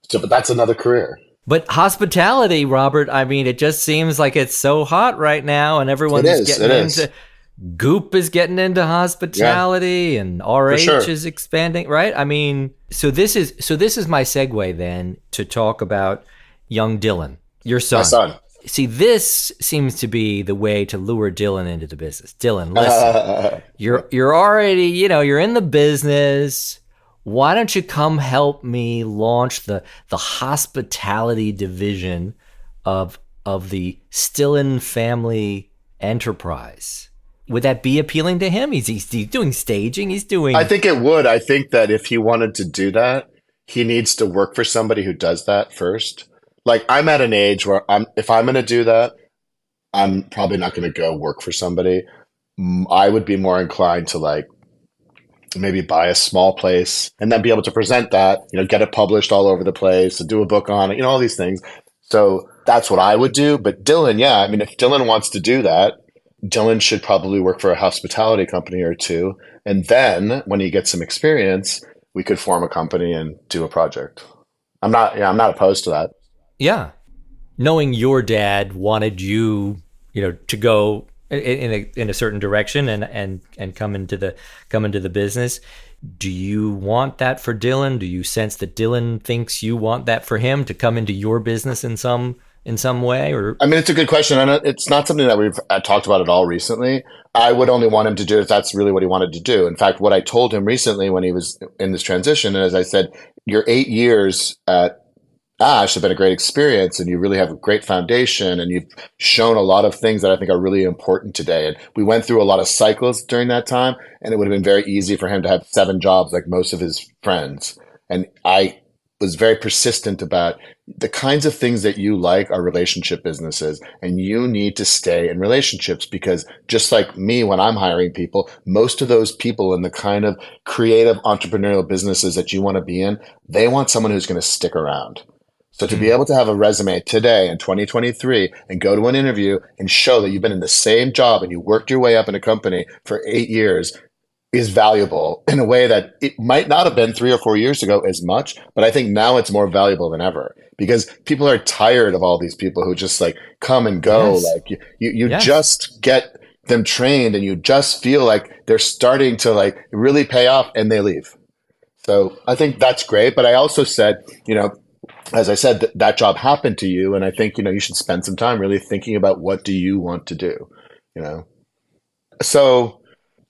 So, but that's another career. But hospitality, Robert, I mean, it just seems like it's so hot right now, and everyone's is, getting into. Is. Goop is getting into hospitality, yeah. and RH sure. is expanding, right? I mean, so this is so this is my segue then to talk about young Dylan, your son. My son. See, this seems to be the way to lure Dylan into the business. Dylan, listen, you're you're already, you know, you're in the business why don't you come help me launch the the hospitality division of of the Stilin family enterprise? Would that be appealing to him? He's, he's, he's doing staging. He's doing. I think it would. I think that if he wanted to do that, he needs to work for somebody who does that first. Like I'm at an age where I'm if I'm going to do that, I'm probably not going to go work for somebody. I would be more inclined to like maybe buy a small place and then be able to present that, you know, get it published all over the place, to do a book on it, you know, all these things. So that's what I would do. But Dylan, yeah, I mean, if Dylan wants to do that, Dylan should probably work for a hospitality company or two. And then when he gets some experience, we could form a company and do a project. I'm not, yeah, I'm not opposed to that. Yeah. Knowing your dad wanted you, you know, to go in a in a certain direction and and and come into the come into the business. Do you want that for Dylan? Do you sense that Dylan thinks you want that for him to come into your business in some in some way? Or I mean, it's a good question, and it's not something that we've uh, talked about at all recently. I would only want him to do if that's really what he wanted to do. In fact, what I told him recently when he was in this transition, and as I said, your eight years at Ash have been a great experience and you really have a great foundation and you've shown a lot of things that I think are really important today. And we went through a lot of cycles during that time and it would have been very easy for him to have seven jobs like most of his friends. And I was very persistent about the kinds of things that you like are relationship businesses and you need to stay in relationships because just like me when I'm hiring people, most of those people in the kind of creative entrepreneurial businesses that you want to be in, they want someone who's going to stick around. So to be hmm. able to have a resume today in 2023 and go to an interview and show that you've been in the same job and you worked your way up in a company for eight years, is valuable in a way that it might not have been three or four years ago as much, but I think now it's more valuable than ever because people are tired of all these people who just like come and go. Yes. Like you, you, you Yes. just get them trained and you just feel like they're starting to like really pay off and they leave. So I think that's great. But I also said, you know, as I said, that that job happened to you. And I think, you know, you should spend some time really thinking about what do you want to do, you know? So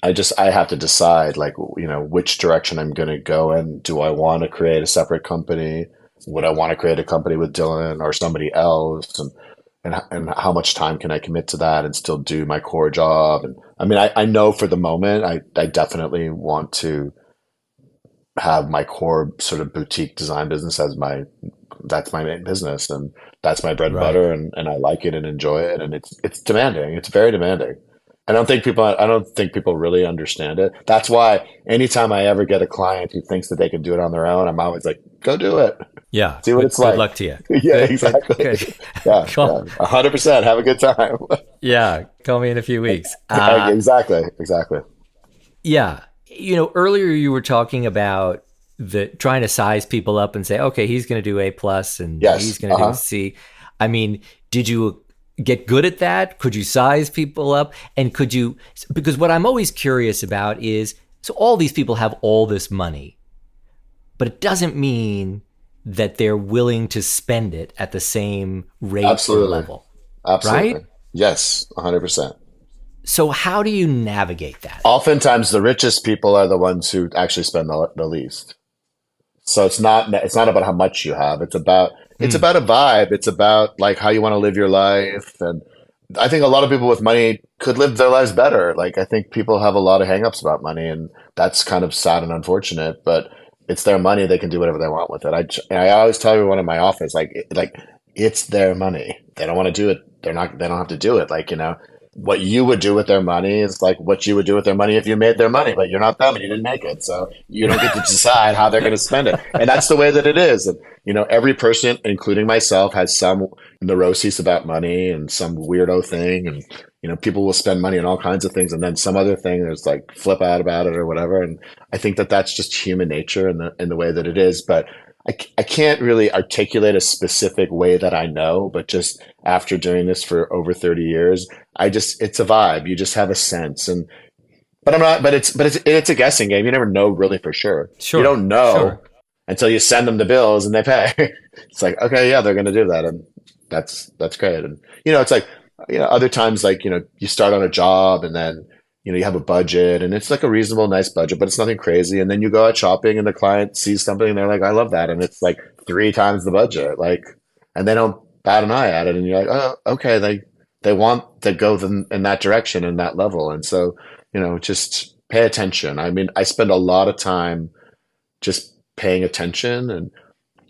I just, I have to decide like, you know, which direction I'm going to go in. Do I want to create a separate company? Would I want to create a company with Dylan or somebody else? And, and, and how much time can I commit to that and still do my core job? And I mean, I, I know for the moment, I, I definitely want to have my core sort of boutique design business as my that's my main business and that's my bread and Right. butter and, and I like it and enjoy it and it's it's demanding. It's very demanding. I don't think people I don't think people really understand it. That's why anytime I ever get a client who thinks that they can do it on their own, I'm always like, go do it. Yeah. See what good, it's good like. luck to you. yeah, Good, good, exactly. good. Yeah, Cool. yeah. 100%. Have a good time. Yeah. Call me in a few weeks. Uh, exactly. Exactly. Yeah. You know, earlier you were talking about the trying to size people up and say, okay, he's going to do A plus and Yes, he's going to uh-huh. do C. I mean, did you get good at that? Could you size people up? And could you, because what I'm always curious about is so all these people have all this money, but it doesn't mean that they're willing to spend it at the same rate Absolutely. level. Absolutely. Right? Yes, 100%. So how do you navigate that? oftentimes the richest people are the ones who actually spend the, the least so it's not it's not about how much you have. It's about it's Hmm. about a vibe. It's about like how you want to live your life. And i think a lot of people with money could live their lives better. Like i think people have a lot of hangups about money and that's kind of sad and unfortunate but it's their money. They can do whatever they want with it. I, I always tell everyone in my office like like it's their money. They don't want to do it. They're not they don't have to do it. Like you know what you would do with their money is like what you would do with their money if you made their money, but you're not them and you didn't make it. So you don't get to decide how they're going to spend it. And that's the way that it is. And, you know, every person, including myself, has some neuroses about money and some weirdo thing. And, you know, people will spend money on all kinds of things and then some other thing there's like flip out about it or whatever. And I think that that's just human nature and the, in the way that it is. But I, I can't really articulate a specific way that I know, but just after doing this for over 30 years, I just, it's a vibe. You just have a sense. And, but I'm not, but it's, but it's, it's a guessing game. You never know really for sure. Sure, You don't know sure. until you send them the bills and they pay. it's like, okay, yeah, they're going to do that. And that's, that's great. And, you know, it's like, you know, other times, like, you know, you start on a job and then, you know, you have a budget and it's like a reasonable, nice budget, but it's nothing crazy. And then you go out shopping and the client sees something and they're like, I love that. And it's like three times the budget. Like, and they don't bat an eye at it. And you're like, oh, okay. They, they want to go in, in that direction and that level. And so, you know, just pay attention. I mean, I spend a lot of time just paying attention and,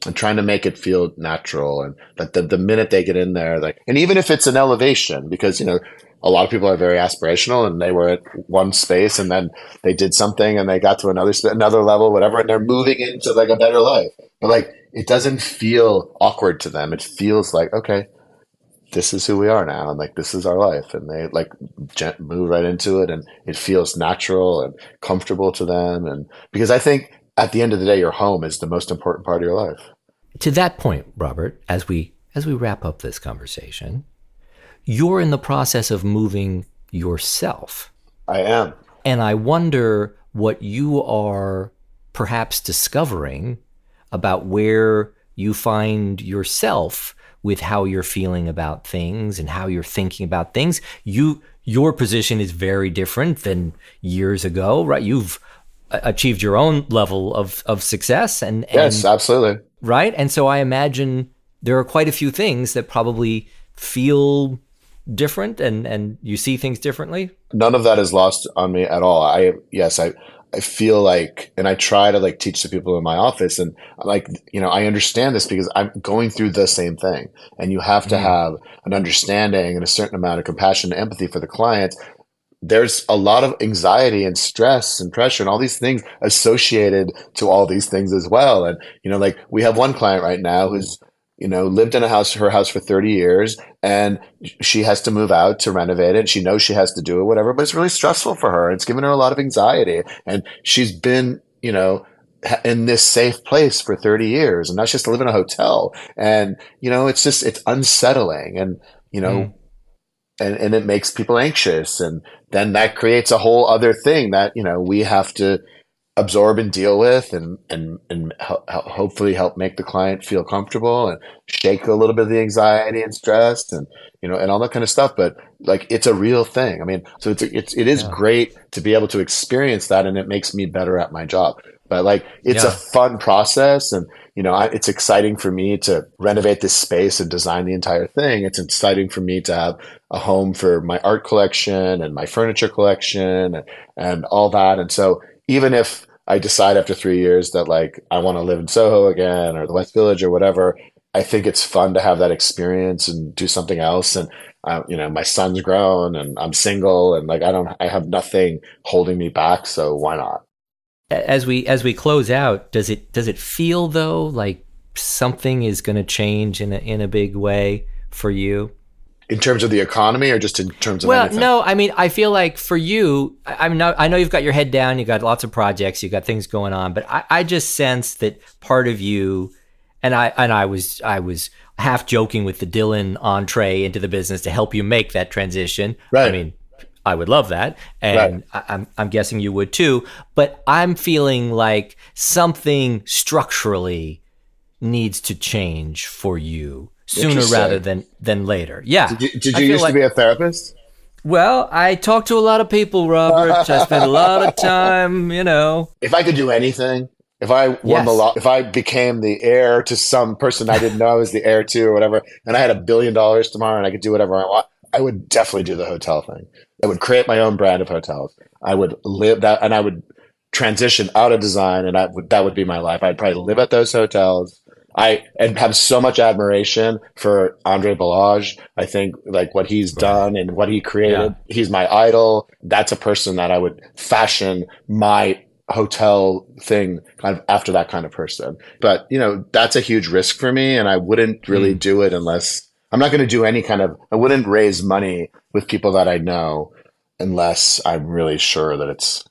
and trying to make it feel natural and that the, the minute they get in there, like, and even if it's an elevation, because, you know, a lot of people are very aspirational and they were at one space and then they did something and they got to another another level whatever and they're moving into like a better life. But like it doesn't feel awkward to them. It feels like okay this is who we are now and like this is our life. And they like move right into it and it feels natural and comfortable to them. And because i think at the end of the day your home is the most important part of your life. To that point, Robert, as we as we wrap up this conversation, you're in the process of moving yourself. i am And I wonder what you are perhaps discovering about where you find yourself with how you're feeling about things and how you're thinking about things. You your position is very different than years ago, right? You've uh, achieved your own level of, of success and, and yes absolutely right? And so I imagine there are quite a few things that probably feel different and and you see things differently. none of that is lost on me at all. I yes, I I feel like, and I try to like teach the people in my office, and like you know I understand this because I'm going through the same thing, and you have to Mm. have an understanding and a certain amount of compassion and empathy for the client. There's a lot of anxiety and stress and pressure and all these things associated to all these things as well. And you know, like we have one client right now who's you know, lived in a house, her house for 30 years, and she has to move out to renovate it. She knows she has to do it, whatever, but it's really stressful for her. It's given her a lot of anxiety. And she's been, you know, in this safe place for 30 years and now she has to live in a hotel. And, you know, it's just, it's unsettling. And, you know, mm. and, and it makes people anxious. And then that creates a whole other thing that, you know, we have to, absorb and deal with and and and ho- hopefully help make the client feel comfortable and shake a little bit of the anxiety and stress and you know and all that kind of stuff. But like it's a real thing. I mean so it's it's it is yeah. great to be able to experience that and it makes me better at my job. But like it's yeah. a fun process and you know I, it's exciting for me to renovate this space and design the entire thing. It's exciting for me to have a home for my art collection and my furniture collection and, and all that. And so even if I decide after three years that like I want to live in Soho again or the West Village or whatever, I think it's fun to have that experience and do something else. And uh, you know, my son's grown and I'm single and like I don't, I have nothing holding me back. So why not? As we as we close out, does it does it feel though like something is going to change in a in a big way for you? In terms of the economy or just in terms of well anything? no i mean i feel like for you i mean i know you've got your head down you've got lots of projects you've got things going on but I, I just sense that part of you and i and i was i was half joking with the dylan entree into the business to help you make that transition right i mean I would love that, and right. I, I'm I'm guessing you would too. But I'm feeling like something structurally needs to change for you sooner rather than than later. Yeah. Did you, did you used like, to be a therapist? Well, I talk to a lot of people, Robert. I spend a lot of time, you know. If I could do anything, if I won yes. the law, if I became the heir to some person I didn't know I was the heir to or whatever, and I had a billion dollars tomorrow and I could do whatever I want, I would definitely do the hotel thing. I would create my own brand of hotels. I would live that, and I would transition out of design, and I would, that would be my life. I'd probably live at those hotels. I and have so much admiration for Andre Balazs. I think like what he's done and what he created. Yeah. He's my idol. That's a person that I would fashion my hotel thing kind of after that kind of person. But you know, that's a huge risk for me, and I wouldn't really mm. do it unless I'm not going to do any kind of. I wouldn't raise money with people that I know unless I'm really sure that it's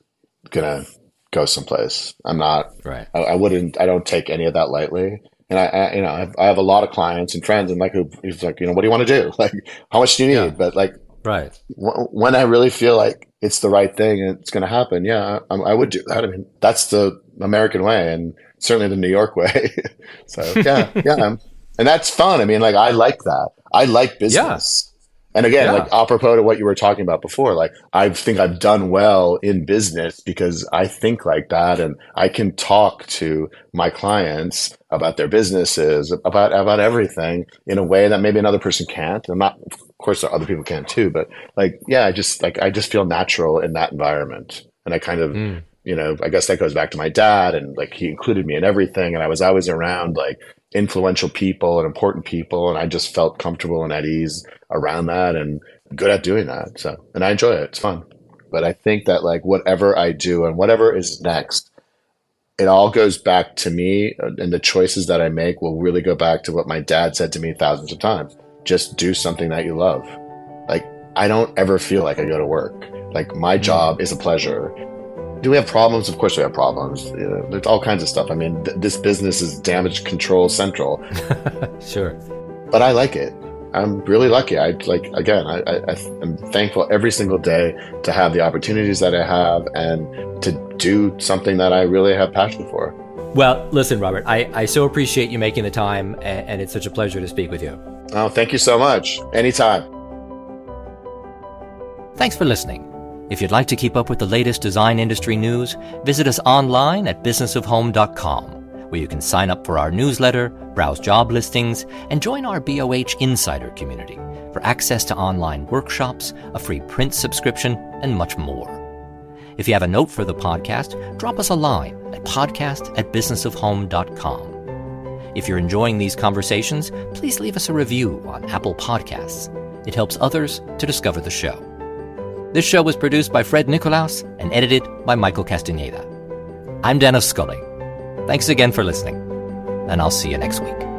gonna go someplace. I'm not. Right. I, I wouldn't. I don't take any of that lightly. And I, I you know, I have, I have, a lot of clients and friends, and like, who, he's like, you know, what do you want to do? Like, how much do you need? Yeah. But like, right w- when I really feel like it's the right thing and it's going to happen, yeah, I, I, would do that. I mean, that's the American way, and certainly the New York way. so yeah, yeah, and that's fun. I mean, like, I like that. I like business. Yeah. And again, yeah. like apropos to what you were talking about before, like I think I've done well in business because I think like that and I can talk to my clients about their businesses, about about everything in a way that maybe another person can't. I'm not of course other people can too, but like yeah, I just like I just feel natural in that environment. And I kind of mm. You know, I guess that goes back to my dad and like he included me in everything and I was always around like influential people and important people and I just felt comfortable and at ease around that and good at doing that. So, and I enjoy it. It's fun. But I think that like whatever I do and whatever is next, it all goes back to me and the choices that I make will really go back to what my dad said to me thousands of times. Just do something that you love. Like I don't ever feel like I go to work. Like my mm. job is a pleasure. Do we have problems? Of course we have problems. There's all kinds of stuff. I mean, th- this business is damage control central. sure. But I like it. I'm really lucky. I like again. I, I, am thankful every single day to have the opportunities that I have and to do something that I really have passion for. Well, listen, Robert. I, I so appreciate you making the time, and, and it's such a pleasure to speak with you. Oh, thank you so much. Anytime. Thanks for listening. If you'd like to keep up with the latest design industry news, visit us online at businessofhome.com where you can sign up for our newsletter, browse job listings, and join our BOH Insider community for access to online workshops, a free print subscription, and much more. If you have a note for the podcast, drop us a line at podcast at businessofhome.com. If you're enjoying these conversations, please leave us a review on Apple Podcasts. It helps others to discover the show. This show was produced by Fred Nicolaus and edited by Michael Castaneda. I'm Dennis Scully. Thanks again for listening, and I'll see you next week.